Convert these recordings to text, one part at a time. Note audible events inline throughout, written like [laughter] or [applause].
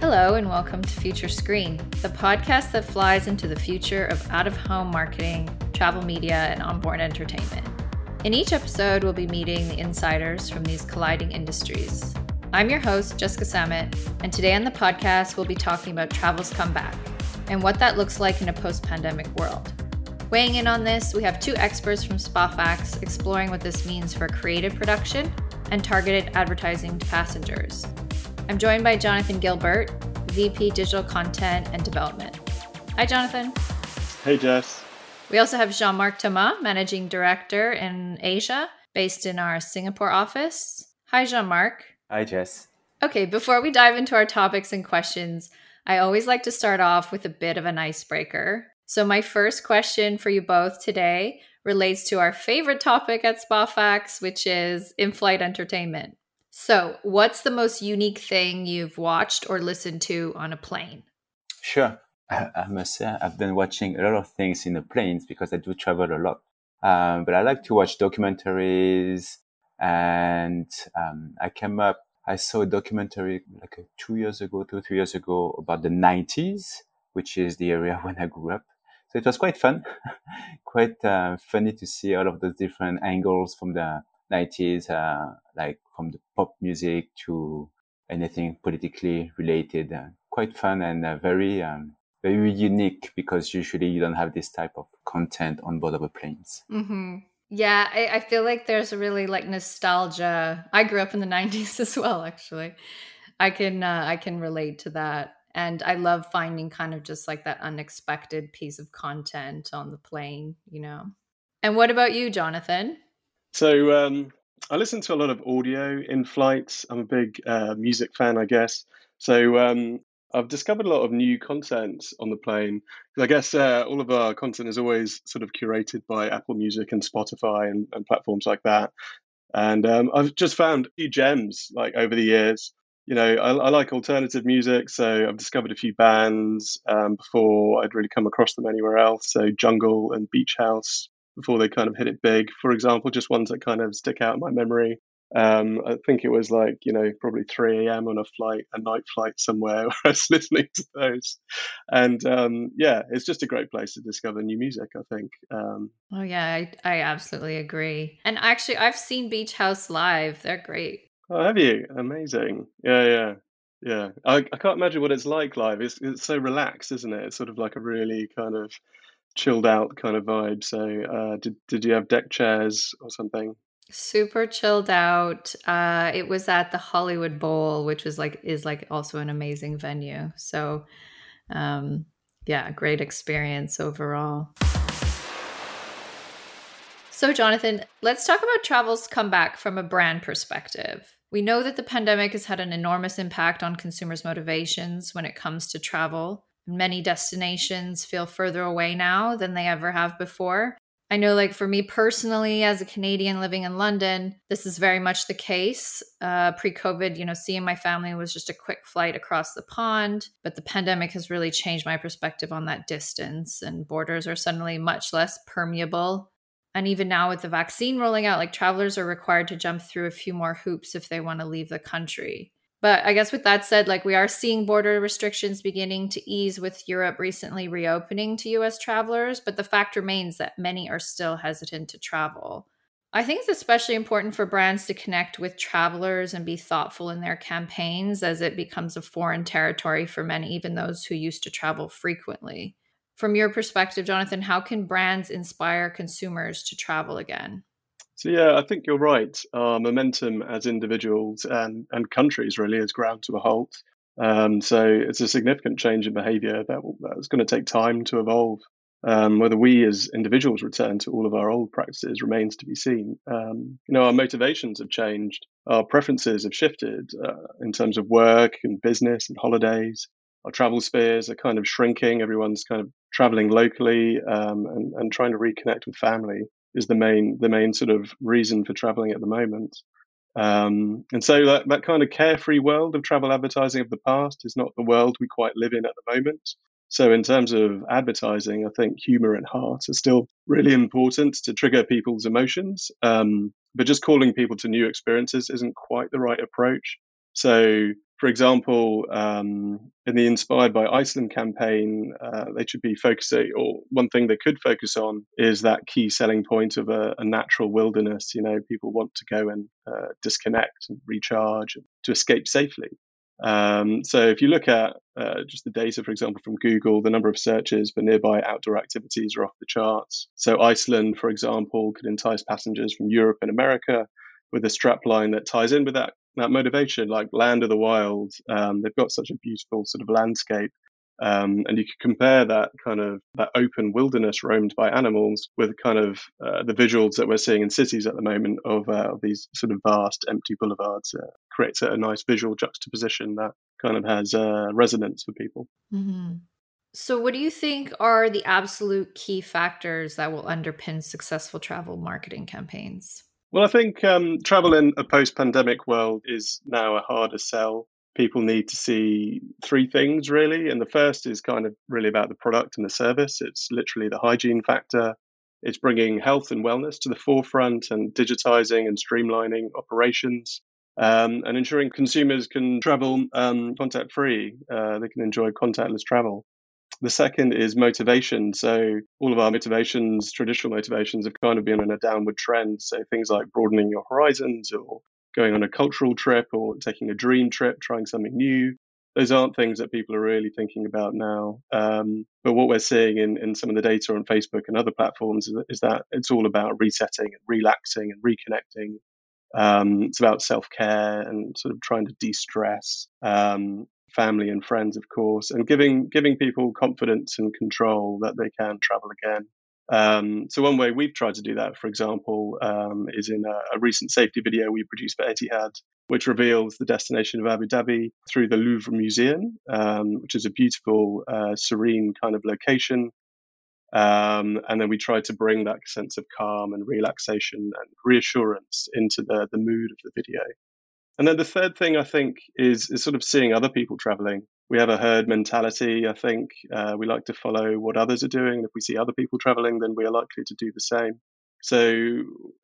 Hello, and welcome to Future Screen, the podcast that flies into the future of out of home marketing, travel media, and onboard entertainment. In each episode, we'll be meeting the insiders from these colliding industries. I'm your host, Jessica Samet, and today on the podcast, we'll be talking about travel's comeback and what that looks like in a post pandemic world. Weighing in on this, we have two experts from Spafax exploring what this means for creative production and targeted advertising to passengers. I'm joined by Jonathan Gilbert, VP Digital Content and Development. Hi, Jonathan. Hey, Jess. We also have Jean Marc Thomas, Managing Director in Asia, based in our Singapore office. Hi, Jean Marc. Hi, Jess. Okay, before we dive into our topics and questions, I always like to start off with a bit of an icebreaker. So, my first question for you both today relates to our favorite topic at Spafax, which is in flight entertainment. So, what's the most unique thing you've watched or listened to on a plane? Sure. [laughs] I must say, I've been watching a lot of things in the planes because I do travel a lot. Um, but I like to watch documentaries, and um, I came up. I saw a documentary like two years ago, two three years ago about the '90s, which is the area [laughs] when I grew up. It was quite fun, [laughs] quite uh, funny to see all of those different angles from the 90s, uh, like from the pop music to anything politically related. Uh, quite fun and uh, very, um, very unique because usually you don't have this type of content on board of the planes. Mm-hmm. Yeah, I, I, feel like there's really like nostalgia. I grew up in the [laughs] 90s as well, actually. I can uh, I can relate to that. And I love finding kind of just like that unexpected piece of content on the plane, you know. And what about you, Jonathan? So um, I listen to a lot of audio in flights. I'm a big uh, music fan, I guess. So um, I've discovered a lot of new content on the plane. I guess uh, all of our content is always sort of curated by Apple Music and Spotify and, and platforms like that. And um, I've just found a few gems like over the years. You know, I, I like alternative music, so I've discovered a few bands um, before I'd really come across them anywhere else. So Jungle and Beach House before they kind of hit it big. For example, just ones that kind of stick out in my memory. Um, I think it was like, you know, probably 3 a.m. on a flight, a night flight somewhere [laughs] where I was listening to those. And um, yeah, it's just a great place to discover new music, I think. Um, oh, yeah, I, I absolutely agree. And actually, I've seen Beach House live. They're great. Oh, have you? Amazing. Yeah, yeah. Yeah, I, I can't imagine what it's like live. It's, it's so relaxed, isn't it? It's sort of like a really kind of chilled out kind of vibe. So, uh, did did you have deck chairs or something? Super chilled out. Uh, it was at the Hollywood Bowl, which was like is like also an amazing venue. So, um, yeah, great experience overall. So, Jonathan, let's talk about travel's comeback from a brand perspective. We know that the pandemic has had an enormous impact on consumers' motivations when it comes to travel. Many destinations feel further away now than they ever have before. I know, like, for me personally, as a Canadian living in London, this is very much the case. Uh, Pre COVID, you know, seeing my family was just a quick flight across the pond. But the pandemic has really changed my perspective on that distance, and borders are suddenly much less permeable. And even now, with the vaccine rolling out, like, travelers are required to jump through a few more hoops if they want to leave the country. But I guess with that said, like we are seeing border restrictions beginning to ease with Europe recently reopening to US travelers, but the fact remains that many are still hesitant to travel. I think it's especially important for brands to connect with travelers and be thoughtful in their campaigns as it becomes a foreign territory for many, even those who used to travel frequently. From your perspective, Jonathan, how can brands inspire consumers to travel again? So yeah, I think you're right. Our momentum as individuals and, and countries really has ground to a halt. Um, so it's a significant change in behaviour that that's going to take time to evolve. Um, whether we as individuals return to all of our old practices remains to be seen. Um, you know, our motivations have changed, our preferences have shifted uh, in terms of work and business and holidays. Our travel spheres are kind of shrinking. Everyone's kind of traveling locally um, and, and trying to reconnect with family is the main the main sort of reason for traveling at the moment. Um, and so that, that kind of carefree world of travel advertising of the past is not the world we quite live in at the moment. So, in terms of advertising, I think humor and heart are still really important to trigger people's emotions. Um, but just calling people to new experiences isn't quite the right approach. So, for example, um, in the Inspired by Iceland campaign, uh, they should be focusing, or one thing they could focus on is that key selling point of a, a natural wilderness. You know, people want to go and uh, disconnect and recharge and to escape safely. Um, so if you look at uh, just the data, for example, from Google, the number of searches for nearby outdoor activities are off the charts. So Iceland, for example, could entice passengers from Europe and America with a strapline that ties in with that that motivation, like Land of the Wild. Um, they've got such a beautiful sort of landscape um, and you could compare that kind of that open wilderness roamed by animals with kind of uh, the visuals that we're seeing in cities at the moment of, uh, these sort of vast empty boulevards. Uh, creates a, nice visual juxtaposition that kind of has uh, resonance for people. Mm-hmm. So, what do you think are the absolute key factors that will underpin successful travel marketing campaigns? Well, I think um, travel in a post pandemic world is now a harder sell people need to see three things really. And the first is kind of really about the product and the service. It's literally the hygiene factor. It's bringing health and wellness to the forefront and digitizing and streamlining operations. Um, and ensuring consumers can travel um, contact free. Uh, they can enjoy contactless travel. The second is motivation. So all of our motivations, traditional motivations, have kind of been on a downward trend. So things like broadening your horizons or going on a cultural trip or taking a dream trip, trying something new. Those aren't things that people are really thinking about now. Um, but what we're seeing in, in some of the data on Facebook and other platforms is, is that it's all about resetting and relaxing and reconnecting. Um, it's about self care and sort of trying to de stress. Um, family and friends, of course, and giving giving people confidence and control that they can travel again. Um, so one way we've tried to do that, for example, um, is in a, a, recent safety video we produced for Etihad, which reveals the destination of Abu Dhabi through the Louvre Museum, um, which is a beautiful, uh, serene kind of location. Um, and then we tried to bring that sense of calm and relaxation and reassurance into the, the mood of the video. And then the third thing I think is, is sort of seeing other people traveling we have a herd mentality. I think uh, we like to follow what others are doing. If we see other people traveling, then we are likely to do the same. So,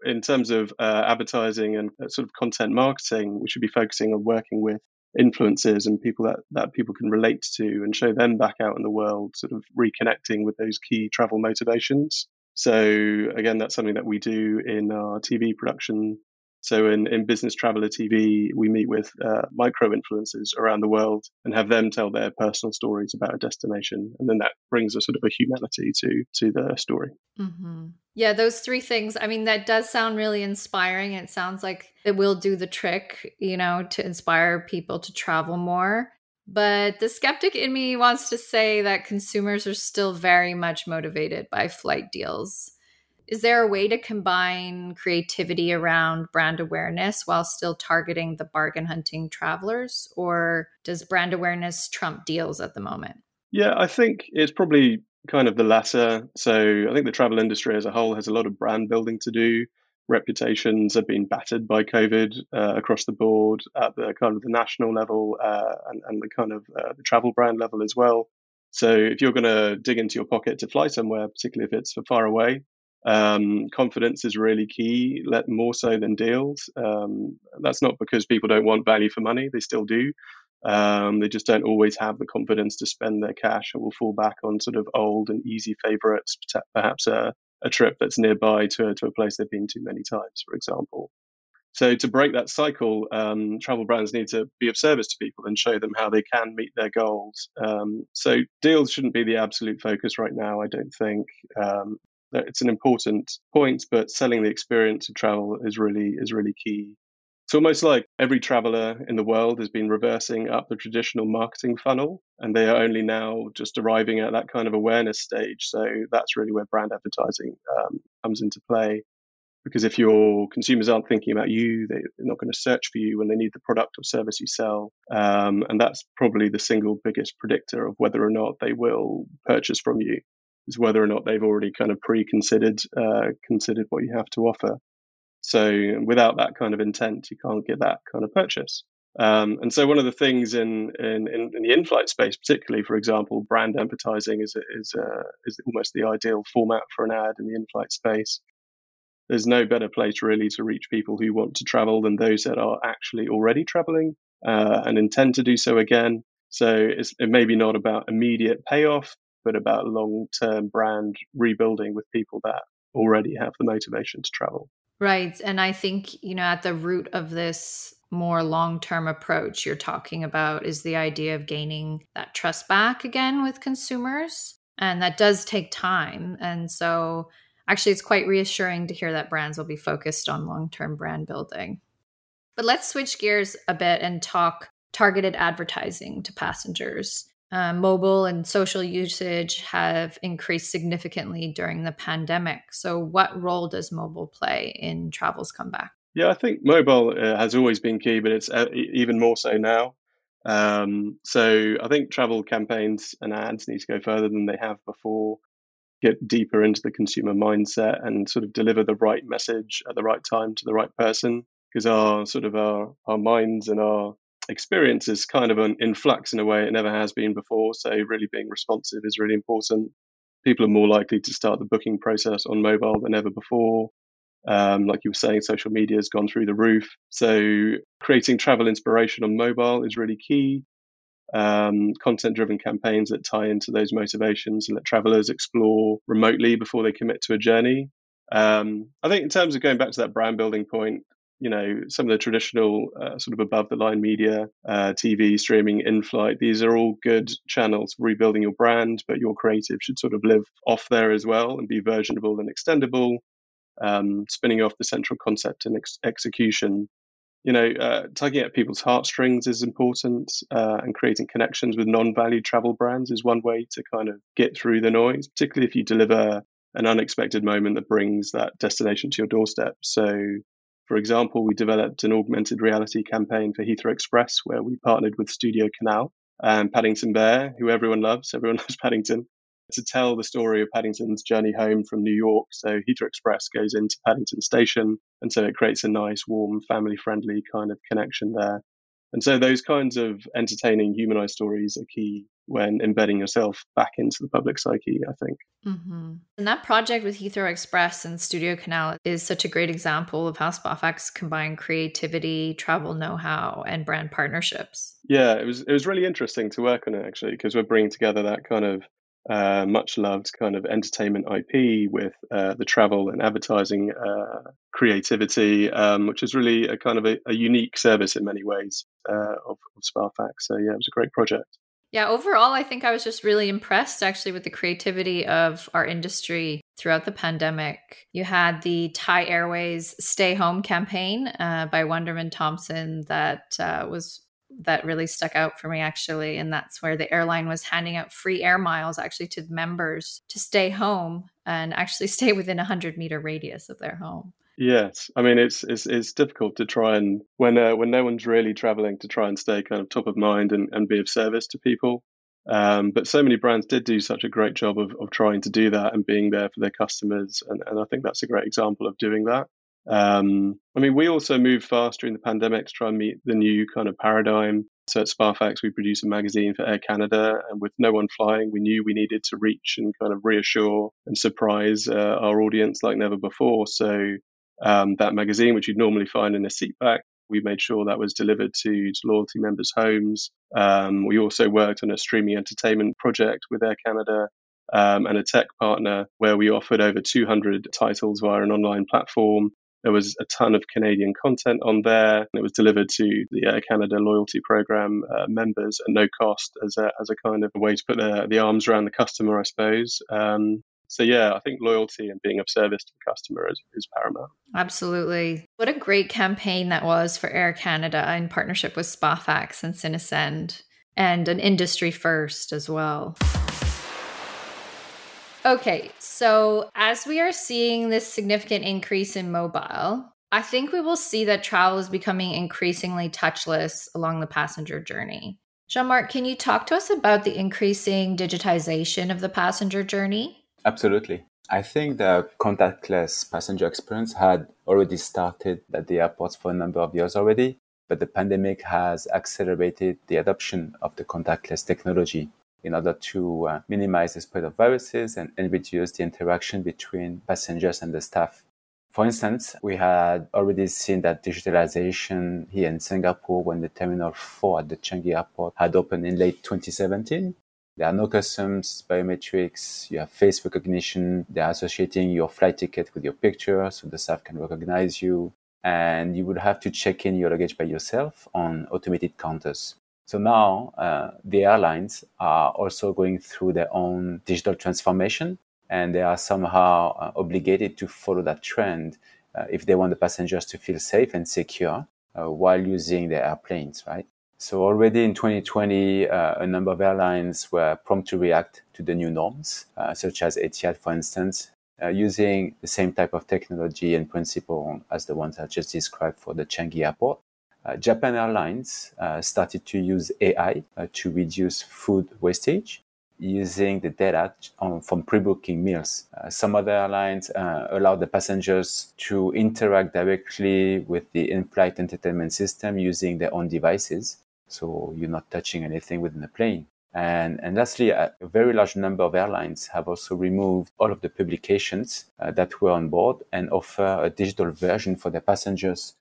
in terms of uh, advertising and uh, sort of content marketing, we should be focusing on working with influencers and people that, that people can relate to and show them back out in the world, sort of reconnecting with those key travel motivations. So, again, that's something that we do in our TV production so in, in Business Traveler TV, we meet with uh, micro influencers around the world and have them tell their personal stories about a destination, and then that brings a sort of a humanity to to the story. Mm-hmm. Yeah, those three things. I mean, that does sound really inspiring. It sounds like it will do the trick, you know, to inspire people to travel more. But the skeptic in me wants to say that consumers are still very much motivated by flight deals. Is there a way to combine creativity around brand awareness while still targeting the bargain hunting travelers? Or does brand awareness trump deals at the moment? Yeah, I think it's probably kind of the latter. So I think the travel industry as a whole has a lot of brand building to do. Reputations have been battered by COVID uh, across the board at the kind of the national level uh, and, and the kind of uh, the travel brand level as well. So if you're going to dig into your pocket to fly somewhere, particularly if it's for far away, um, confidence is really key, let more so than deals. Um, that's not because people don't want value for money; they still do. Um, they just don't always have the confidence to spend their cash, and will fall back on sort of old and easy favorites, perhaps a, a trip that's nearby to to a place they've been to many times, for example. So to break that cycle, um, travel brands need to be of service to people and show them how they can meet their goals. Um, so deals shouldn't be the absolute focus right now, I don't think. Um, it's an important point, but selling the experience of travel is really is really key. It's almost like every traveler in the world has been reversing up the traditional marketing funnel, and they are only now just arriving at that kind of awareness stage. So that's really where brand advertising um, comes into play. Because if your consumers aren't thinking about you, they're not going to search for you when they need the product or service you sell. Um, and that's probably the single biggest predictor of whether or not they will purchase from you is whether or not they've already kind of pre-considered uh, considered what you have to offer. So without that kind of intent, you can't get that kind of purchase. Um, and so one of the things in, in, in, the in-flight space, particularly, for example, brand advertising is, is, uh, is almost the ideal format for an ad in the in-flight space. There's no better place really to reach people who want to travel than those that are actually already traveling uh, and intend to do so again. So it maybe not about immediate payoff, but about long-term brand rebuilding with people that already have the motivation to travel. Right. And I think, you know, at the root of this more long term approach you're talking about is the idea of gaining that trust back again with consumers. And that does take time. And so, actually, it's quite reassuring to hear that brands will be focused on long term brand building. But let's switch gears a bit and talk targeted advertising to passengers. Uh, mobile and social usage have increased significantly during the pandemic. So, what role does mobile play in travel's comeback? Yeah, I think mobile uh, has always been key, but it's uh, even more so now. Um, so I think travel campaigns and ads need to go further than they have before, get deeper into the consumer mindset, and sort of deliver the right message at the right time to the right person. Because our sort of our our minds and our experience is kind of an, in flux in a way it never has been before. So really being responsive is really important. People are more likely to start the booking process on mobile than ever before. Um, like you were saying, social media has gone through the roof. So creating travel inspiration on mobile is really key. Um, content driven campaigns that tie into those motivations and let travelers explore remotely before they commit to a journey. Um, I think in terms of going back to that brand building point, you know, some of the traditional uh, sort of above the line media, uh, TV, streaming, in flight, these are all good channels for rebuilding your brand, but your creative should sort of live off there as well and be versionable and extendable um, spinning off the central concept and ex- execution. You know, uh, tugging at people's heartstrings is important, uh, and creating connections with non-value travel brands is one way to kind of get through the noise, particularly if you deliver an unexpected moment that brings that destination to your doorstep. So, for example, we developed an augmented reality campaign for Heathrow Express where we partnered with Studio Canal and Paddington Bear, who everyone loves. [laughs] Everyone loves Paddington to tell the story of Paddington's journey home from New York. So Heathrow Express goes into Paddington Station, and so it creates a nice, warm, family-friendly kind of connection there. And so those kinds of entertaining, humanized stories are key when embedding yourself back into the public psyche, I think. Mm-hmm. And that project with Heathrow Express and Studio Canal is such a great example of how Spafax combine creativity, travel know-how, and brand partnerships. Yeah, it was it was really interesting to work on it actually because we're bringing together that kind of uh, much loved kind of entertainment IP with uh, the travel and advertising uh, creativity, um, which is really a kind of a, a unique service in many ways uh, of, of Spafax. So yeah, it was a great project. Yeah, overall, I think I was just really impressed actually with the creativity of our industry throughout the pandemic. You had the Thai Airways Stay Home campaign uh, by Wunderman Thompson that uh, was that really stuck out for me actually and that's where the airline was handing out free air miles actually to members to stay home and actually [laughs] stay within a 100 meter radius of their home yes i mean it's it's, it's difficult to try and when uh, when no one's really traveling to try and stay kind of top of mind and, and be of service to people um, but so many brands did do such a great job of, of trying to do that and being there for their customers and, and i think that's a great example of doing that um, I mean, we also moved fast during the pandemic to try and meet the new kind of paradigm. So at Spafax, we produce a magazine for Air Canada, and with no one flying, we knew we needed to reach and kind of reassure and surprise uh, our audience like never before. So um, that magazine, which you'd normally find in a seat back, we made sure that was delivered to, to loyalty members' homes. Um, we also worked on a streaming entertainment project with Air Canada um, and a tech partner where we offered over 200 titles via an online platform there was a ton of Canadian content on there. And it was delivered to the Air Canada loyalty program uh, members at no cost as a, as a kind of a way to put the, the arms around the customer, I suppose. Um, so yeah, I think loyalty and being of service to the customer is, is paramount. Absolutely. What a great campaign that was for Air Canada in partnership with Spafax and Cinesend and an industry first as well. Okay, so as we are seeing this significant increase in mobile, I think we will see that travel is becoming increasingly touchless along the passenger journey. Jean Marc, can you talk to us about the increasing digitization of the passenger journey? Absolutely. I think the contactless passenger experience had already started at the airports for a number of years already. but the pandemic has accelerated the adoption of the contactless technology in order to uh, minimize the spread of viruses and, and reduce the interaction between passengers and the staff. For instance, we had already seen that digitalization here in Singapore when the Terminal 4 at the Changi Airport had opened in late 2017. There are no customs, biometrics, you have face recognition, they're associating your flight ticket with your picture so the staff can recognize you. And you would have to check in your luggage by yourself on automated counters. So now uh, the airlines are also going through their own digital transformation and they are somehow uh, obligated to follow that trend uh, if they want the passengers to feel safe and secure uh, while using their airplanes, right? So already in 2020, uh, a number of airlines were prompt to react to the new norms, uh, such as Etihad, for instance, using the same type of technology and principle as the ones I just described for the Changi airport. Uh, Japan Airlines uh, started to use AI uh, to reduce food wastage using the data on, from pre-booking meals. Uh, some other airlines uh, allow the passengers to interact directly with the in-flight entertainment system using their own devices. So you're not touching anything within the plane. And, and lastly, a very large number of airlines have also removed all of the publications uh, that were on board and offer a digital version for their passengers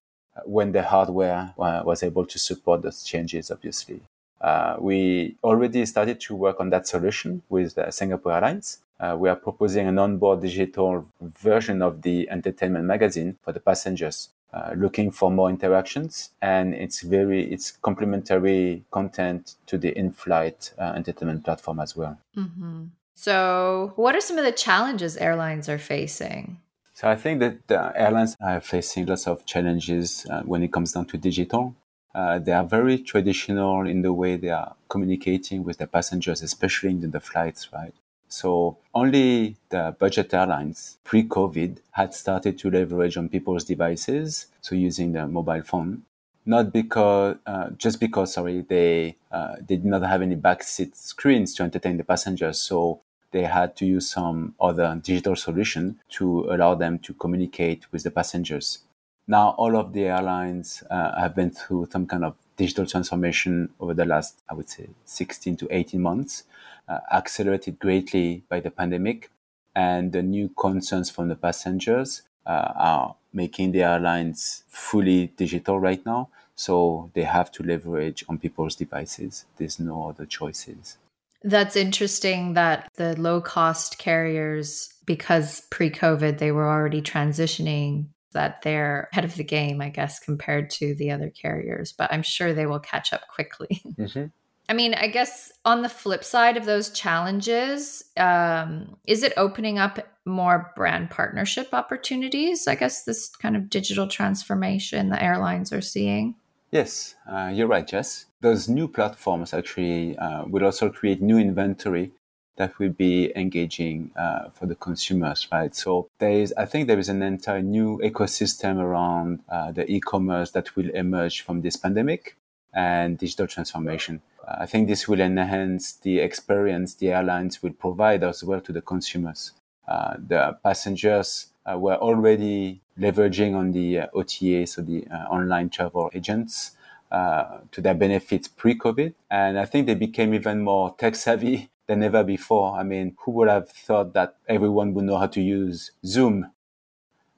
when the hardware uh, was able to support those changes, obviously. Uh, we already started to work on that solution with uh, Singapore Airlines. Uh, we are proposing an onboard digital version of the entertainment magazine for the passengers uh, looking for more interactions and it's very it's complementary content to the in-flight uh, entertainment platform as well mm-hmm. so what are some of the challenges airlines are facing so I think that the airlines are facing lots of challenges uh, when it comes down to digital. Uh, they are very traditional in the way they are communicating with their passengers, especially in the flights, right? So only the budget airlines pre-COVID had started to leverage on people's devices, so using the mobile phone. Not because, uh, just because, sorry, they uh, did not have any backseat screens to entertain the passengers. So they had to use some other digital solution to allow them to communicate with the passengers. Now, all of the airlines uh, have been through some kind of digital transformation over the last, I would say, 16 to 18 months, uh, accelerated greatly by the pandemic. And the new concerns from the passengers uh, are making the airlines fully digital right now. So they have to leverage on people's devices. There's no other choices. That's interesting that the low cost carriers, because pre COVID, they were already transitioning, that they're ahead of the game, I guess, compared to the other carriers. But I'm sure they will catch up quickly. [laughs] Mm-hmm. I mean, I guess on the flip side of those challenges, um, is it opening up more brand partnership opportunities? I guess this kind of digital transformation the airlines are seeing. Yes, uh, you're right, Jess. Those new platforms actually uh, will also create new inventory that will be engaging uh, for the consumers, right? So there is, I think there is an entire new ecosystem around uh, the e-commerce that will emerge from this pandemic and digital transformation. I think this will enhance the experience the airlines will provide as well to the consumers. Uh, the passengers uh, were already leveraging on the uh, OTA, so the uh, online travel agents, uh, to their benefits pre-COVID. And I think they became even more tech savvy [laughs] than ever before. I mean, who would have thought that everyone would know how to use Zoom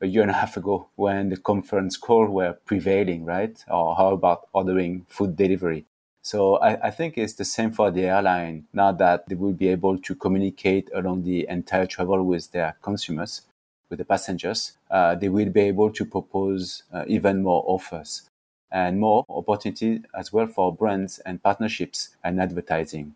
a year and a half ago when the conference call were prevailing, right? Or how about ordering food delivery? So I, I, think it's the same for the airline now that they will be able to communicate along the entire travel with their consumers with the passengers, uh, they will be able to propose uh, even more offers and more opportunity as well for brands and partnerships and advertising.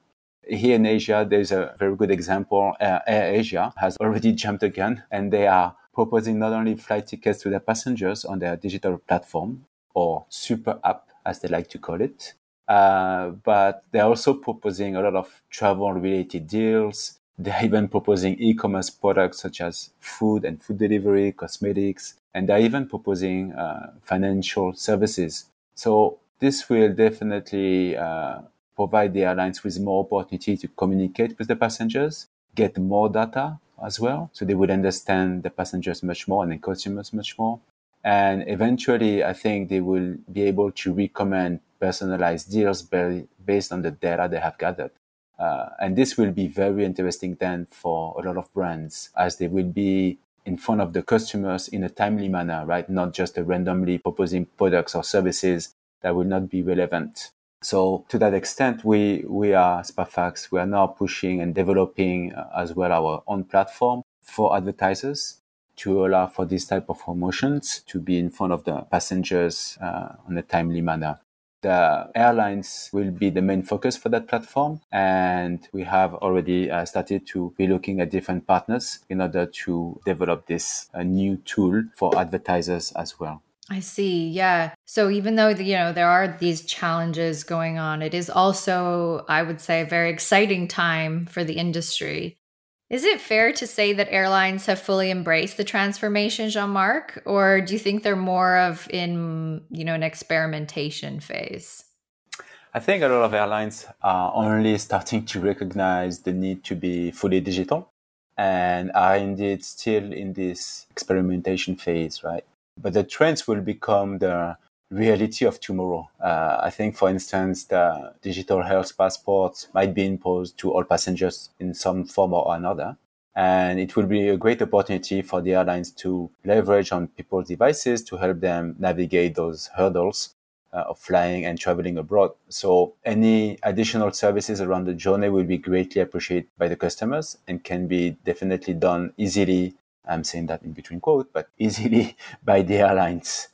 Here in Asia, there's a very good example. Air Asia has already [laughs] jumped gun and they are proposing not only flight tickets to their passengers on their digital platform or super app, as they like to call it, uh, but they're also proposing a lot of travel related deals, they're even proposing e-commerce products such as food and food delivery, cosmetics, and they're even proposing uh, financial services. So this will definitely uh, provide the airlines with more opportunity to communicate with the passengers, get more data as well, so they would understand the passengers much more and the consumers much more. And eventually, I think they will be able to recommend personalized deals based on the data they have gathered. Uh, and this will be very interesting then for a lot of brands as they will be in front of the customers in a timely manner, right? Not just randomly proposing products or services that will not be relevant. So to that extent, we, we are Spafax. We are now pushing and developing uh, as well our own platform for advertisers to allow for this type of promotions to be in front of the passengers uh, on a timely manner. The airlines will be the main focus for that platform. And we have already uh, started to be looking at different partners in order to develop this uh, new tool for advertisers as well. I see. Yeah. So even though you know there are these challenges going on, it is also I would say a very exciting time for the industry. Is it fair to say that airlines have fully embraced the transformation, Jean-Marc, or do you think they're more of in, you know, an experimentation phase? I think a lot of airlines are only starting to recognize the need to be fully digital and are indeed still in this experimentation phase, right? But the trends will become the reality of tomorrow. Uh, I think, for instance, the digital health passport might be imposed to all passengers in some form or another. And it will be a great opportunity for the airlines to leverage on people's devices to help them navigate those hurdles uh, of flying and traveling abroad. So any additional services around the journey will be greatly appreciated by the customers and can be definitely done easily. I'm saying that in between quote, but [laughs] easily by the airlines.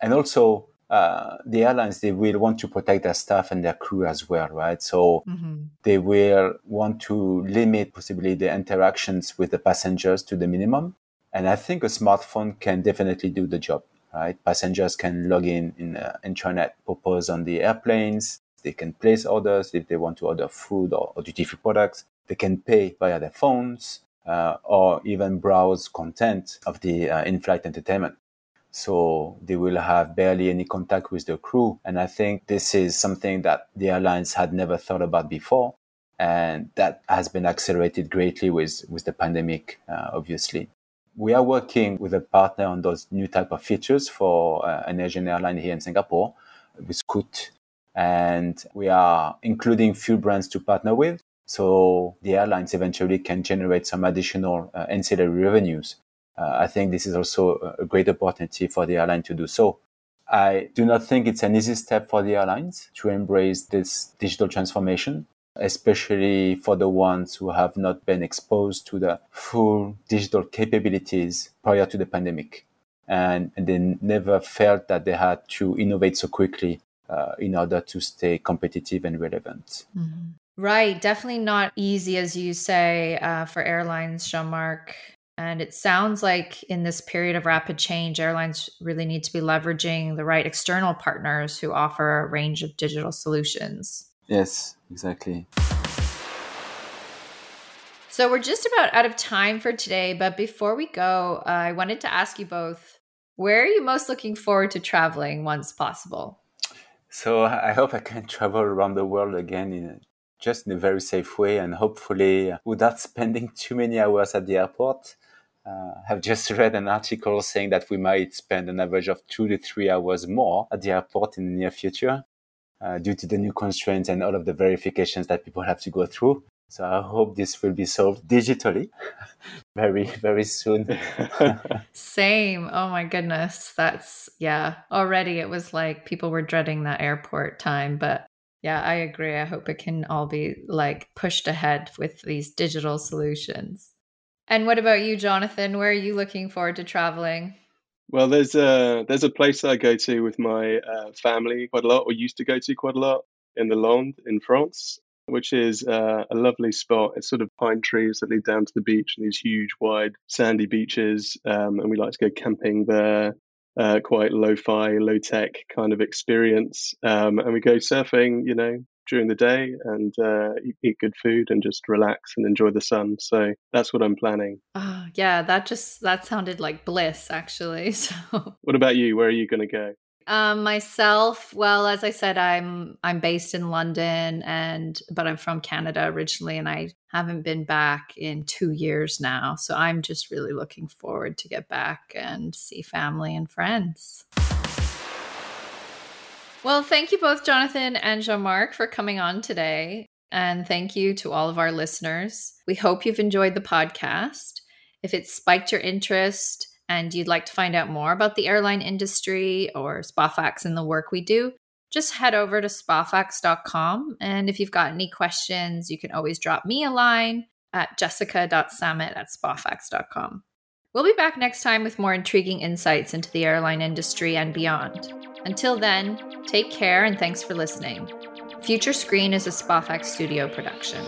And also uh, the airlines they will want to protect their staff and their crew as well, right? So mm-hmm. they will want to limit possibly the interactions with the passengers to the minimum. And I think a smartphone can definitely do the job, right? Passengers can log in in uh, intranet propose on the airplanes. They can place orders if they want to order food or, or duty free products. They can pay via their phones uh, or even browse content of the uh, in-flight entertainment. So they will have barely any contact with the crew. And I think this is something that the airlines had never thought about before. And that has been accelerated greatly with, with the pandemic, uh, obviously. We are working with a partner on those new type of features for uh, an Asian airline here in Singapore with Scoot. And we are including few brands to partner with. So the airlines eventually can generate some additional uh, ancillary revenues uh, I think this is also a great opportunity for the airline to do so. I do not think it's an easy step for the airlines to embrace this digital transformation, especially for the ones who have not been exposed to the full digital capabilities prior to the pandemic. And, and they never felt that they had to innovate so quickly uh, in order to stay competitive and relevant. Mm-hmm. Right. Definitely not easy, as you say, uh, for airlines, Jean Marc. And it sounds like in this period of rapid change, airlines really need to be leveraging the right external partners who offer a range of digital solutions. Yes, exactly. So we're just about out of time for today. But before we go, uh, I wanted to ask you both where are you most looking forward to traveling once possible? So I hope I can [laughs] travel around the world again in just in a very safe way and hopefully without [laughs] spending too many hours at the airport uh, have just read an article saying that we might spend an average of two to three hours more at the airport in the near future uh, due to the new constraints and all of the verifications that people have to go through. So I hope this will be solved digitally [laughs] very, very soon. [laughs] Same. Oh my goodness. That's, yeah. Already it was like people were dreading that airport time. But yeah, I agree. I hope it can all be like pushed ahead with these digital solutions. And what about you, Jonathan? Where are you looking forward to traveling? Well, there's a there's a place I go to with my uh, family quite a lot, or used to go to quite a lot in the Landes in France, which is uh, a lovely spot. It's sort of pine trees that lead down to the beach and these huge, wide, sandy beaches. Um, and we like to go camping there. Uh, quite lo-fi, low-tech kind of experience, um, and we go surfing. You know, during the day and uh, eat good food and just relax and enjoy the sun. So that's what I'm planning. Oh, yeah, that just that sounded like bliss actually. [laughs] So What about you? Where are you going to go? Um, myself, well, as I said, I'm I'm based in London, and but I'm from Canada originally, and I haven't been back in two years now. So I'm just really looking forward to get back and see family and friends. Well, thank you both, Jonathan and Jean Marc, for coming on today. And thank you to all of our listeners. We hope you've enjoyed the podcast. If it spiked your interest and you'd like to find out more about the airline industry or SpaFax and the work we do, just head over to spafax.com. And if you've got any questions, you can always drop me a line at jessica.sammet at spafax.com. We'll be back next time with more intriguing insights into the airline industry and beyond. Until then, take care and thanks for listening. Future Screen is a SpaFax studio production.